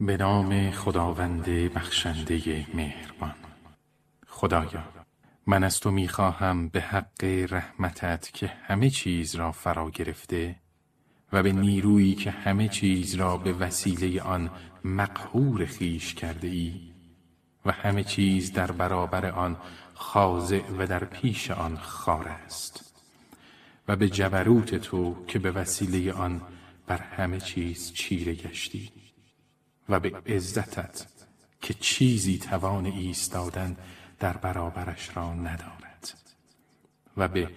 به نام خداوند بخشنده مهربان. خدایا من از تو می‌خواهم به حق رحمتت که همه چیز را فرا گرفته و به نیرویی که همه چیز را به وسیله آن مقهور خیش کرده ای و همه چیز در برابر آن خاضع و در پیش آن خار است و به جبروت تو که به وسیله آن بر همه چیز چیره گشتی. و به عزتت که چیزی توان ایستادن در برابرش را ندارد. و به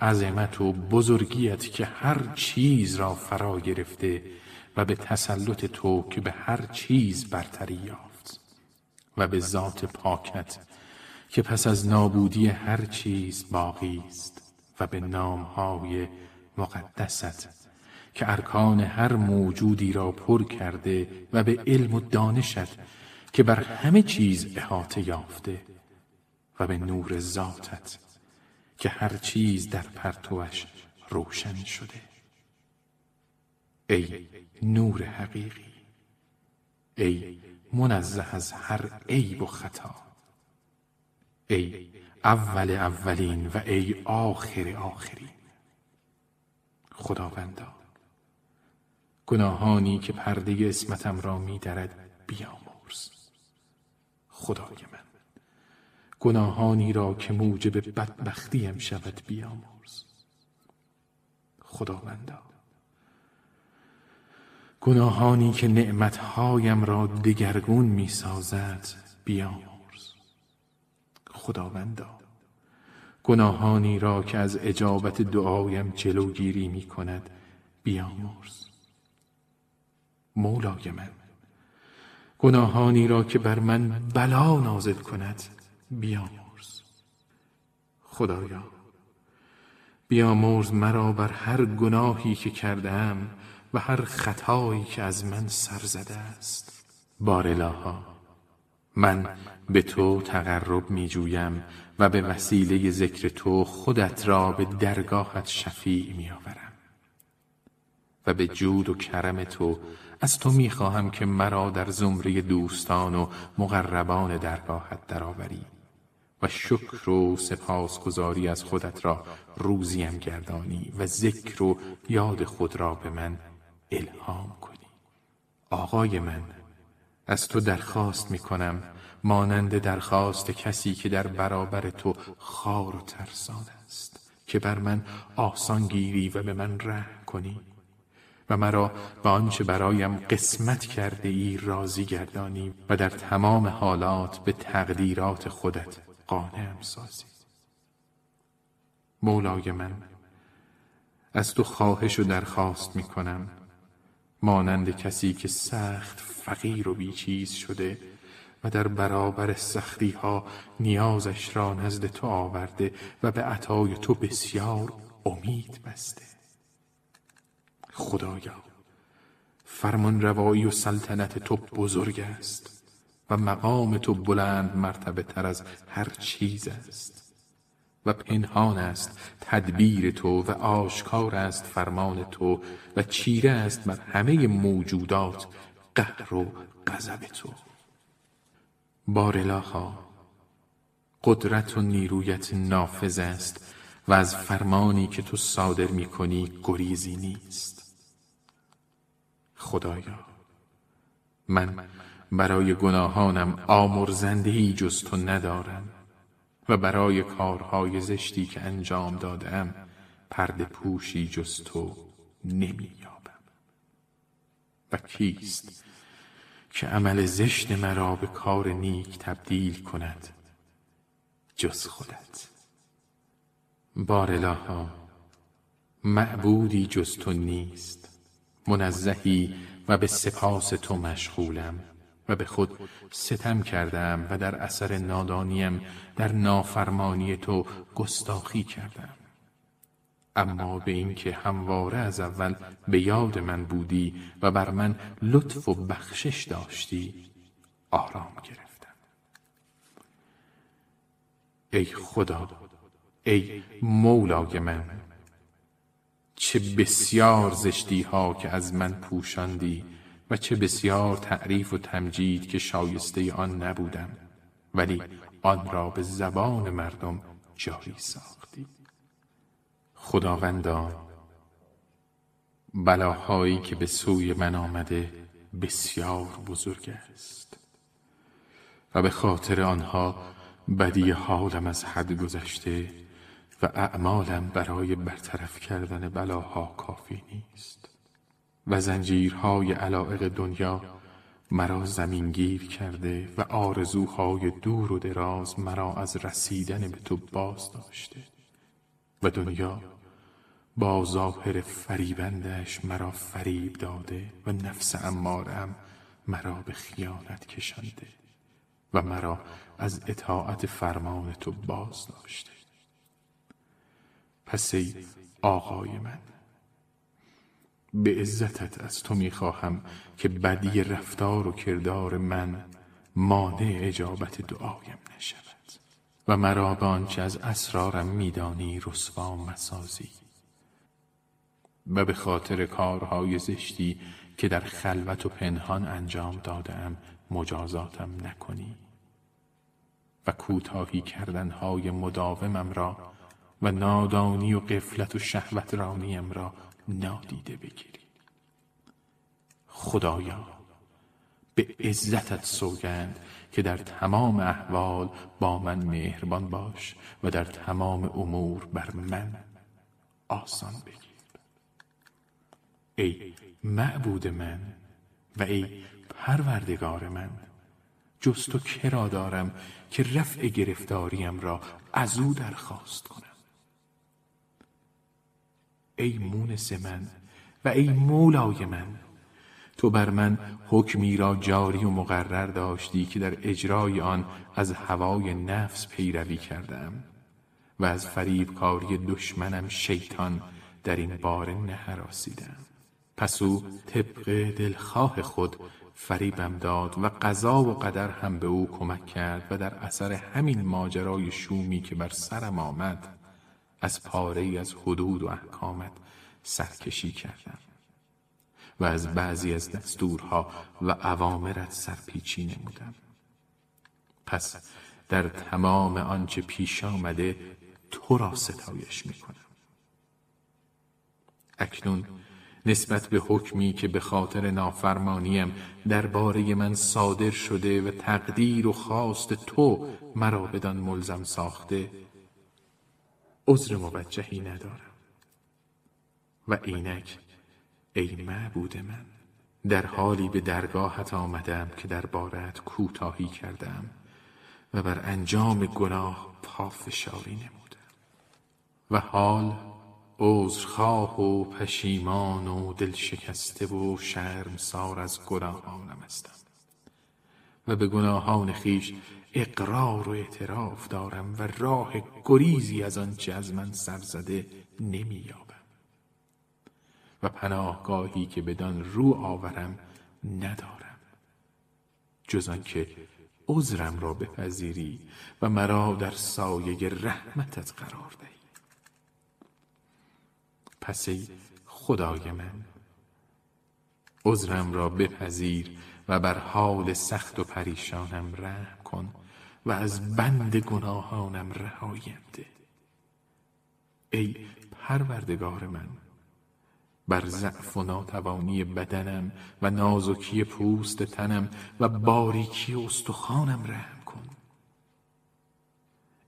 عظمت و بزرگیت که هر چیز را فرا گرفته و به تسلط تو که به هر چیز برتری یافت. و به ذات پاکت که پس از نابودی هر چیز باقی است و به نامهای مقدست که ارکان هر موجودی را پر کرده و به علم و دانشت که بر همه چیز احاطه یافته و به نور ذاتت که هر چیز در پرتوش روشن شده. ای نور حقیقی ای منزه از هر عیب و خطا ای اول اولین و ای آخر آخرین. خداوندا گناهانی که پرده اسمتم را میدرد بیامرز. خدای من گناهانی را که موجب بدبختیم شود بیامرز. خداوندا گناهانی که نعمتهایم را دگرگون می سازد بیامرز. خداوندا گناهانی را که از اجابت دعایم جلوگیری می کند بیامرز. مولای من. گناهانی را که بر من بلا نازل کند بیامرز. خدایا بیامرز مرا بر هر گناهی که کردم و هر خطایی که از من سر زده است. بارلاها من به تو تقرب می جویم و به وسیله ذکر تو خودت را به درگاهت شفیع می آورم و به جود و کرم تو از تو می خواهم که مرا در زمره دوستان و مقربان درگاهت درآوری و شکر و سپاسگزاری از خودت را روزیم گردانی و ذکر و یاد خود را به من الهام کنی. آقای من از تو درخواست می کنم مانند درخواست کسی که در برابر تو خار و ترسان است که بر من آسان گیری و به من رحم کنی. و مرا به آنچه برایم قسمت کرده ای راضی گردانی و در تمام حالات به تقدیرات خودت قانعم سازی. مولای من از تو خواهش و درخواست می کنم مانند کسی که سخت فقیر و بیچیز شده و در برابر سختی ها نیازش را نزد تو آورده و به عطای تو بسیار امید بسته. خدایا فرمان روایی و سلطنت تو بزرگ است و مقام تو بلند مرتبه تر از هر چیز است و پنهان است تدبیر تو و آشکار است فرمان تو و چیره است بر همه موجودات قهر و غضب تو. بارلاها قدرت و نیرویت نافذ است و از فرمانی که تو صادر می کنی گریزی نیست. خدایا. من برای گناهانم آمرزندهی جز تو ندارم و برای کارهای زشتی که انجام دادم پرده پوشی جز تو نمییابم. و کیست که عمل زشت مرا به کار نیک تبدیل کند جز خودت؟ بارلاها معبودی جز تو نیست. منزهی و به سپاس تو مشغولم و به خود ستم کردم و در اثر نادانیم در نافرمانی تو گستاخی کردم. اما به اینکه همواره از اول به یاد من بودی و بر من لطف و بخشش داشتی آرام گرفتم. ای خدا ای مولای من چه بسیار زشتی ها که از من پوشاندی و چه بسیار تعریف و تمجید که شایسته آن نبودم ولی آن را به زبان مردم جاری ساختی. خداوندا بلاهایی که به سوی من آمده بسیار بزرگ است و به خاطر آنها بدی حالم از حد گذشته و اعمالم برای برطرف کردن بلاها کافی نیست و زنجیرهای علائق دنیا مرا زمینگیر کرده و آرزوهای دور و دراز مرا از رسیدن به تو باز داشته و دنیا با ظاهر فریبندش مرا فریب داده و نفس امارم مرا به خیانت کشانده و مرا از اطاعت فرمان تو باز داشته پس ای آقای من به عزتت از تو می‌خواهم که بدی رفتار و کردار من مانع اجابت دعایم نشود. و مرا به آنچه از اسرارم میدانی رسوا مسازی. و به خاطر کارهای زشتی که در خلوت و پنهان انجام دادم مجازاتم نکنی. و کوتاهی کردنهای مداومم را و نادانی و قفلت و شهوت رانیم را نادیده بگیری. خدایا به عزتت سوگند که در تمام احوال با من مهربان باش و در تمام امور بر من آسان بگیر. ای معبود من و ای پروردگار من جز تو کرا دارم که رفع گرفتاریم را از او درخواست کنم. ای مونس من و ای مولای من. تو بر من حکمی را جاری و مقرر داشتی که در اجرای آن از هوای نفس پیروی کردم و از فریب کاری دشمنم شیطان در این باره نهراسیدم پس او طبق دلخواه خود فریبم داد و قضا و قدر هم به او کمک کرد و در اثر همین ماجرای شومی که بر سرم آمد از پاره از حدود و احکامت سرکشی کردم و از بعضی از دستورها و عوامرت سرپیچی نمودم. پس در تمام آنچه پیش آمده تو را ستایش می کنم اکنون نسبت به حکمی که به خاطر نافرمانیم درباره من صادر شده و تقدیر و خواست تو مرا بدان ملزم ساخته عذر موجهی ندارم. و اینک ای معبود من در حالی به درگاهت آمدم که در بارت کوتاهی کردم و بر انجام گناه پافشاری نمودم. و حال عذرخواه و پشیمان و دل شکسته و شرمسار از گناهانم هستم. و به گناهان خیش اقرار و اعتراف دارم و راه گریزی از آنچه از من سرزده نمییابم. و پناهگاهی که بدان رو آورم ندارم. جز آنکه عذرم را بپذیری و مرا در سایه رحمتت قرار دهی. پس ای خدای من عذرم را بپذیر و بر حال سخت و پریشانم رحم کن. و از بند گناهانم رهایم ده ای پروردگار من بر ضعف و ناتوانی بدنم و نازکی پوست تنم و باریکی استخوانم رحم کن.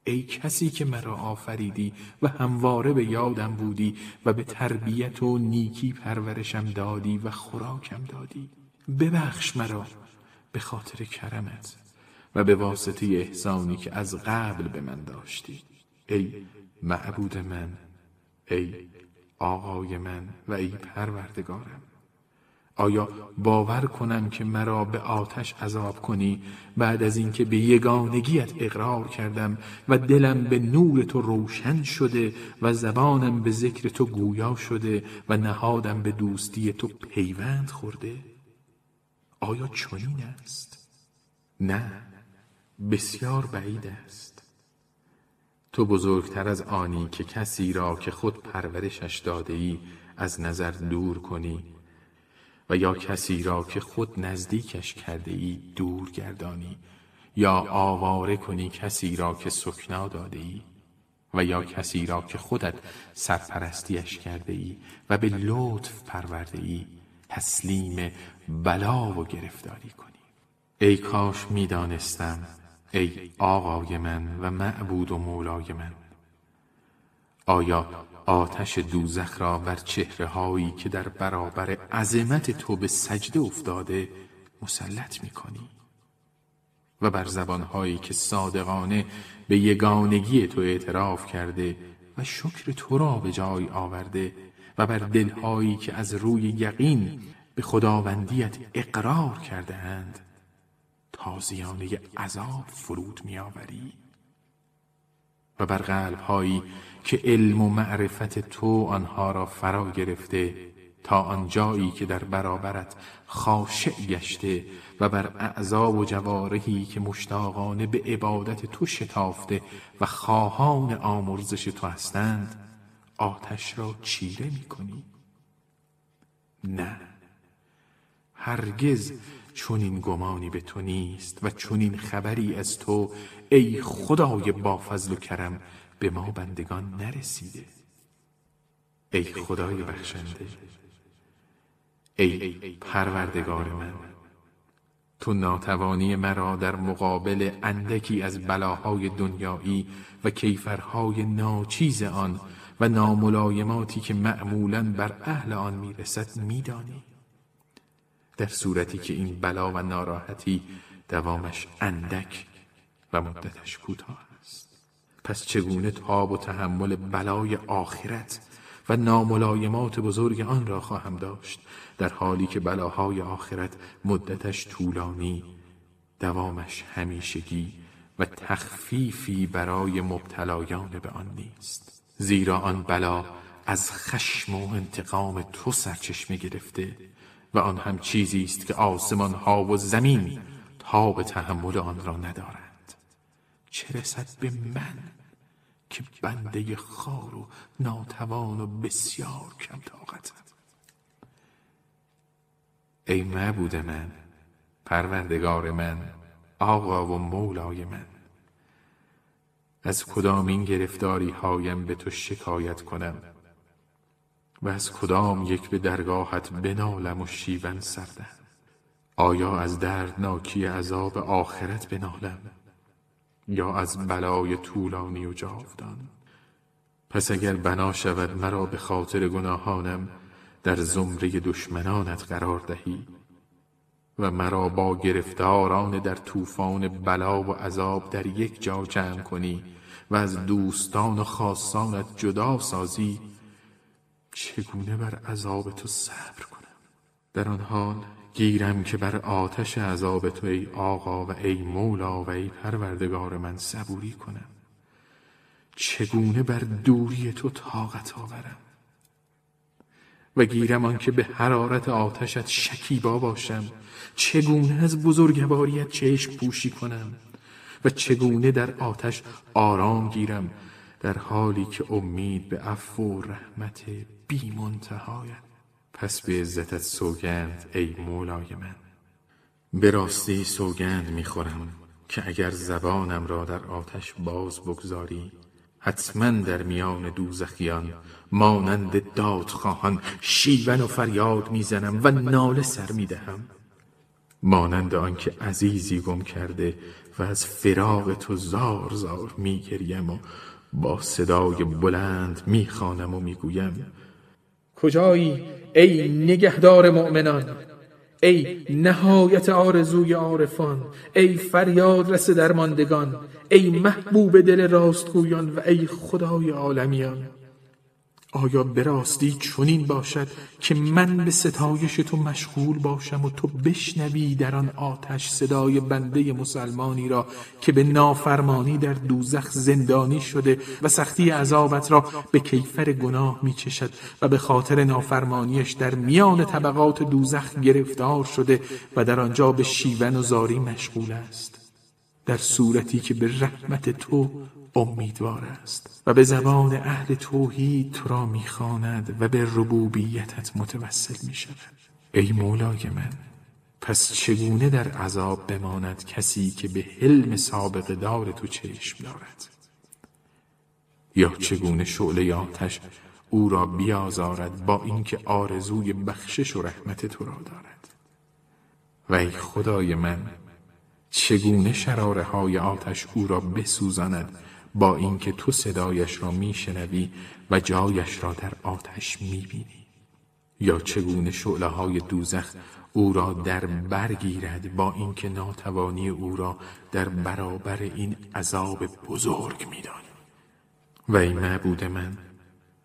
ای کسی که مرا آفریدی و همواره به یادم بودی و به تربیت و نیکی پرورشم دادی و خوراکم دادی. ببخش مرا به خاطر کرمت. و به واسطه احسانی که از قبل به من داشتی. ای معبود من ای آقای من و ای پروردگارم. آیا باور کنم که مرا به آتش عذاب کنی؟ بعد از اینکه به یگانگیت اقرار کردم و دلم به نور تو روشن شده و زبانم به ذکر تو گویا شده و نهادم به دوستی تو پیوند خورده آیا چنین است؟ نه. بسیار بعید است. تو بزرگتر از آنی که کسی را که خود پرورشش داده ای از نظر دور کنی و یا کسی را که خود نزدیکش کرده ای دور گردانی یا آواره کنی کسی را که سکنا داده ای و یا کسی را که خودت سرپرستیش کرده ای و به لطف پرورده ای تسلیم بلا و گرفتاری کنی. ای کاش می‌دانستم ای آقای من و معبود و مولای من. آیا آتش دوزخ را بر چهره هایی که در برابر عظمت تو به سجده افتاده مسلط می کنی و بر زبانهایی که صادقانه به یگانگی تو اعتراف کرده و شکر تو را به جای آورده و بر دلهایی که از روی یقین به خداوندیت اقرار کرده اند تازیانه عذاب فرود میآوری. و بر قلبهایی که علم و معرفت تو آنها را فرا گرفته تا آنجایی که در برابرت خاشع گشته و بر اعضا و جوارحی که مشتاقانه به عبادت تو شتافته و خواهان آمرزش تو هستند آتش را چیره می کنی نه هرگز چون این گمانی به تو نیست و این خبری از تو ای خدای با فضل و کرم به ما بندگان نرسیده. ای خدای بخشنده ای پروردگار من تو ناتوانی مرا در مقابل اندکی از بلاهای دنیایی و کیفرهای ناچیز آن و ناملایماتی که معمولا بر اهل آن می‌رسد میدانی. در صورتی که این بلا و ناراحتی دوامش اندک و مدتش کوتاه است. پس چگونه تاب و تحمل بلای آخرت و ناملایمات بزرگ آن را خواهم داشت در حالی که بلاهای آخرت مدتش طولانی دوامش همیشگی و تخفیفی برای مبتلایان به آن نیست. زیرا آن بلا از خشم و انتقام تو سرچشمه گرفته و آن هم چیزی است که آسمان ها و زمین تا به تحمل آن را ندارند. چه رسد به من که بنده خار و ناتوان و بسیار کم طاقتم ای معبود من پروردگار من آقا و مولای من از کدام این گرفتاری هایم به تو شکایت کنم؟ و از کدام یک به درگاهت بنالم و شیون سردم؟ آیا از دردناکی عذاب آخرت بنالم؟ یا از بلای طولانی و جاودان؟ پس اگر بنا شود مرا به خاطر گناهانم در زمره دشمنانت قرار دهی و مرا با گرفتاران در طوفان بلا و عذاب در یک جا جمع کنی و از دوستان و خاصانت جدا سازی چگونه بر عذاب تو صبر کنم؟ در آن حال گیرم که بر آتش عذاب تو ای آقا و ای مولا و ای پروردگار من صبوری کنم. چگونه بر دوری تو طاقت آورم؟ و گیرم که به حرارت آتشت شکیبا باشم. چگونه از بزرگواریت چشم پوشی کنم؟ و چگونه در آتش آرام گیرم در حالی که امید به عفو و رحمت بی منتهایت. پس به عزتت سوگند ای مولای من. به راستی سوگند می‌خورم که اگر زبانم را در آتش باز بگذاری حتما در میان دوزخیان مانند دادخواهان شیون و فریاد می‌زنم و ناله سر می‌دهم. مانند آنکه عزیزی گم کرده و از فراغ تو زار زار میگریم و با صدای بلند می‌خوانم و می‌گویم کجایی ای نگهدار مؤمنان؟ ای نهایت آرزوی عارفان ای فریاد رس درماندگان ای محبوب دل راستگویان و ای خدای عالمیان. آیا به راستی چنین باشد که من به ستایش تو مشغول باشم و تو بشنوی در آن آتش صدای بنده مسلمانی را که به نافرمانی در دوزخ زندانی شده و سختی عذابت را به کیفر گناه می چشد و به خاطر نافرمانیش در میان طبقات دوزخ گرفتار شده و در آنجا به شیون و زاری مشغول است. در صورتی که به رحمت تو امیدوار است و به زبان اهل توحید تو را می‌خواند و به ربوبیتت متوسل می شود ای مولای من پس چگونه در عذاب بماند کسی که به حلم سابق دار تو چشم دارد؟ یا چگونه شعله آتش او را بیازارد با اینکه آرزوی بخشش و رحمت تو را دارد؟ و ای خدای من چگونه شراره های آتش او را بسوزاند با اینکه تو صدایش را میشنوی و جایش را در آتش می‌بینی. یا چگونه شعله های دوزخ او را در برگیرد با اینکه ناتوانی او را در برابر این عذاب بزرگ میدانی. و ای معبود من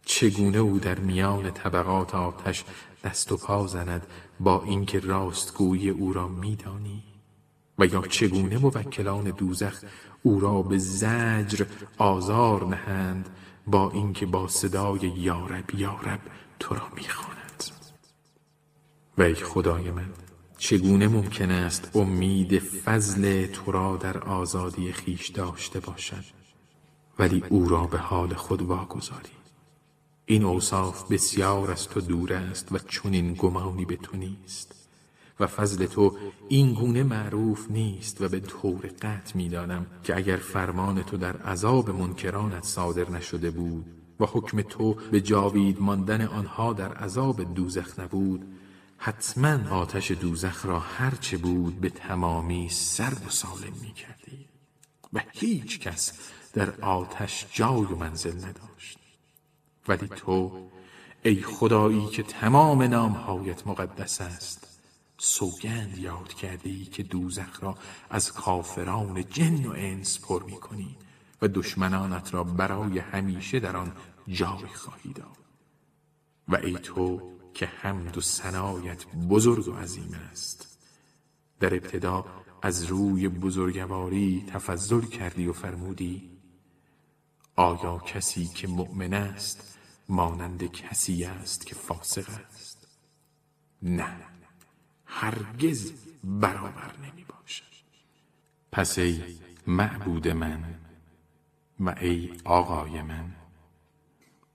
چگونه او در میان طبقات آتش دست و پا زند با اینکه راستگویی او را میدانی؟ و یا چگونه موکلان دوزخ او را به زجر آزار نهند با اینکه با صدای یارب یارب تو را می‌خواند. و ای خدای من چگونه ممکن است امید فضل تو را در آزادی خیش داشته باشد؟ ولی او را به حال خود واگذاری. این اوصاف بسیار از تو دور است و چنین گمانی به تو نیست. و فضل تو این گونه معروف نیست و به طور قطع می‌دانم که اگر فرمان تو در عذاب منکرانت صادر نشده بود و حکم تو به جاوید ماندن آنها در عذاب دوزخ نبود حتما آتش دوزخ را هرچه بود به تمامی سرد و سالم می کردی و هیچ کس در آتش جای و منزل نداشت. ولی تو ای خدایی که تمام نامهایت مقدس است سوگند یاد کردی که دوزخ را از کافران جن و انس پر می کنی و دشمنانت را برای همیشه در آن جای خواهی داد. و ای تو که حمد و سنایت بزرگ و عظیم است. در ابتدا از روی بزرگواری تفضل کردی و فرمودی آیا کسی که مؤمن است مانند کسی است که فاسق است؟ نه. هرگز برابر نمی باشد پس ای معبود من و ای آقای من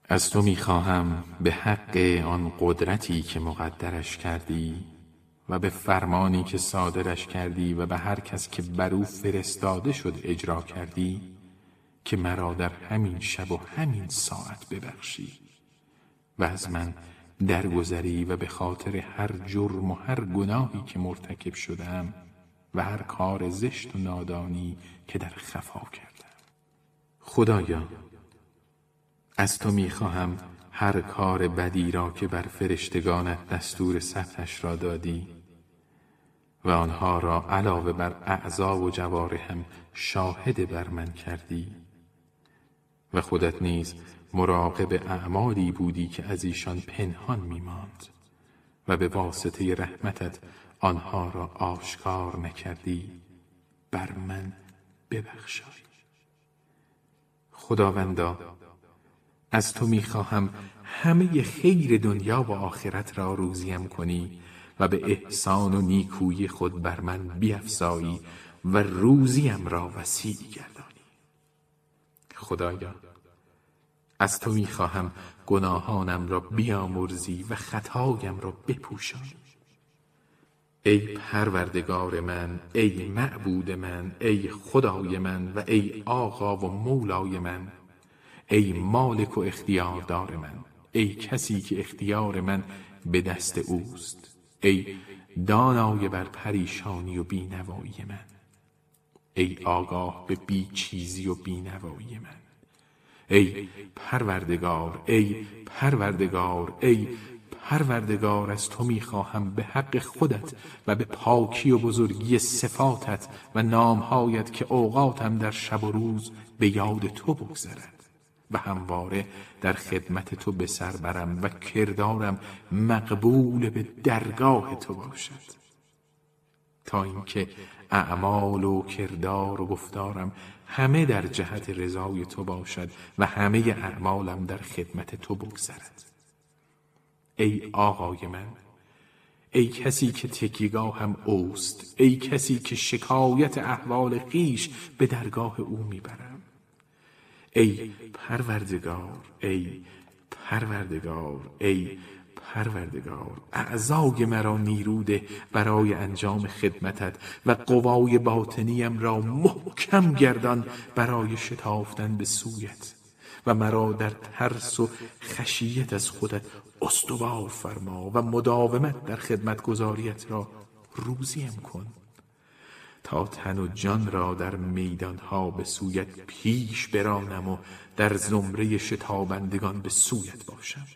از تو می‌خواهم به حق آن قدرتی که مقدرش کردی و به فرمانی که صادرش کردی و به هر کس که بر او فرستاده شد اجرا کردی که مرا در همین شب و همین ساعت ببخشی و از من درگذری و به خاطر هر جرم و هر گناهی که مرتکب شدم و هر کار زشت و نادانی که در خفا کردم. خدایا از تو می‌خواهم هر کار بدی را که بر فرشتگانت دستور ثبتش را دادی و آنها را علاوه بر اعضا و جوارحم شاهد بر من کردی و خودت نیز مراقب اعمالی بودی که از ایشان پنهان میماند و به واسطه رحمتت آنها را آشکار نکردی. بر من ببخشای. خداوندا از تو می‌خواهم همه خیر دنیا و آخرت را روزیم کنی و به احسان و نیکویی خود بر من بیافزایی و روزیم را وسیع گردانی. خدایا از تو می‌خواهم گناهانم را بیامرزی و خطایم را بپوشانی ای پروردگار من ای معبود من ای خدای من و ای آقا و مولای من ای مالک و اختیاردار من ای کسی که اختیار من به دست اوست ای دانای بر پریشانی و بینوایی من ای آگاه به بی چیزی و بینوایی من. ای پروردگار ای پروردگار ای پروردگار از تو می‌خواهم به حق خودت و به پاکی و بزرگی صفاتت و نامهایت که اوقاتم در شب و روز به یاد تو بگذرد و همواره در خدمت تو به سر برم و کردارم مقبول به درگاه تو باشد. تا اینکه اعمال و کردار و گفتارم همه در جهت رضای تو باشد و همه اعمالم در خدمت تو بگذرد. ای آقای من ای کسی که تکیگاه هم اوست ای کسی که شکایت احوال خیش به درگاه او می‌برم. ای پروردگار ای پروردگار ای پروردگار اعضای مرا نیروده برای انجام خدمتت و قوای باطنیم را محکم گردان برای شتافتن به سویت و مرا در ترس و خشیت از خودت استوار فرما و مداومت در خدمت گذاریت را روزیم کن. تا تن و جان را در میدانها به سویت پیش برانم و در زمره شتابندگان به سویت باشم.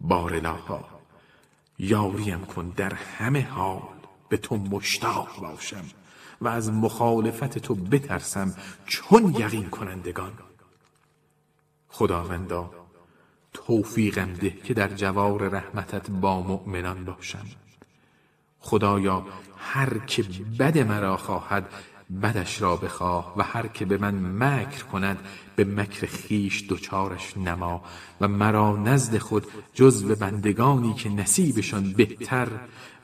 بارلاها یاریم کن در همه حال به تو مشتاق باشم و از مخالفت تو بترسم چون یقین کنندگان. خداوندا توفیقم ده که در جوار رحمتت با مؤمنان باشم. خدایا هر که بد مرا خواهد بدش را بخواه و هر که به من مکر کند به مکر خیش دچارش نما و مرا نزد خود جزو بندگانی که نصیبشان بهتر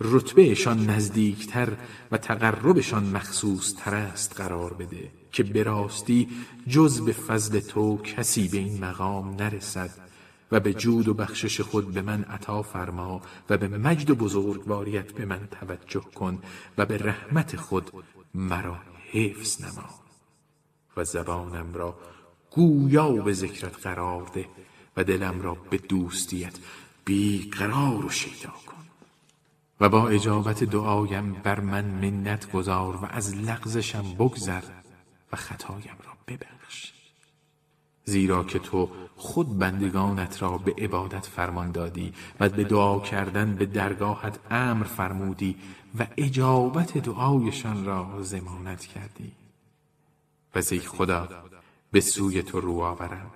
رتبهشان نزدیکتر و تقربشان مخصوص تر است قرار بده که به راستی جز به فضل تو کسی به این مقام نرسد و به جود و بخشش خود به من عطا فرما و به مجد و بزرگواریت به من توجه کن و به رحمت خود مرا حفظ نما و زبانم را گویا به ذکرت قرار ده و دلم را به دوستیت بی قرار و شیدا کن. و با اجابت دعایم بر من منت گذار و از لغزشم بگذر و خطایم را ببخش زیرا که تو خود بندگانت را به عبادت فرمان دادی و به دعا کردن به درگاهت امر فرمودی و اجابت دعایشان را زمانت کردی. و ای خدا به سوی تو رو آورم.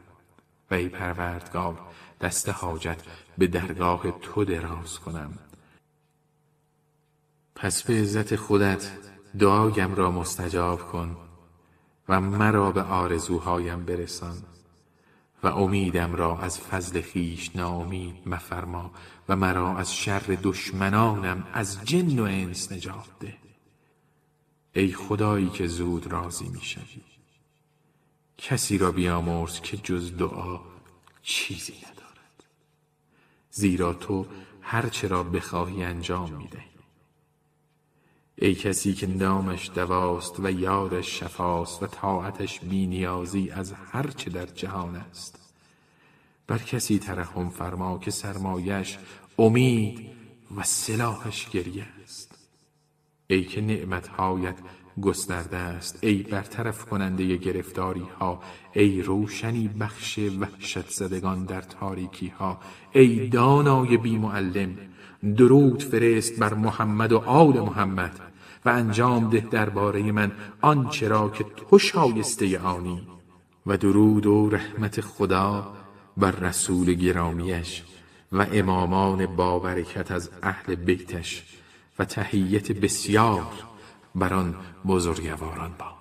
و ای پروردگار دست حاجت به درگاه تو دراز کنم. پس به عزت خودت دعایم را مستجاب کن و مرا به آرزوهایم برسان. و امیدم را از فضل خیش ناامید مفرما و مرا از شر دشمنانم از جن و انس نجات ده. ای خدایی که زود راضی می‌شوی کسی را بیامرز که جز دعا چیزی ندارد. زیرا تو هرچه را بخواهی انجام می‌دهی ای کسی که نامش دواست و یادش شفاست و طاعتش بینیازی از هر چه در جهان است. بر کسی ترحم فرما که سرمایش امید و سلاحش گریه است. ای که نعمتهایت گسترده است ای برطرف کننده گرفتاری ها ای روشنی بخش وحشت زدگان در تاریکی ها ای دانای بی معلم درود فرست بر محمد و آل محمد. و انجام ده درباره من آنچه را که تو شایسته آنی. و درود و رحمت خدا بر رسول گرامیش و امامان بابرکت از اهل بیتش و تهیت بسیار بر آن بزرگواران با.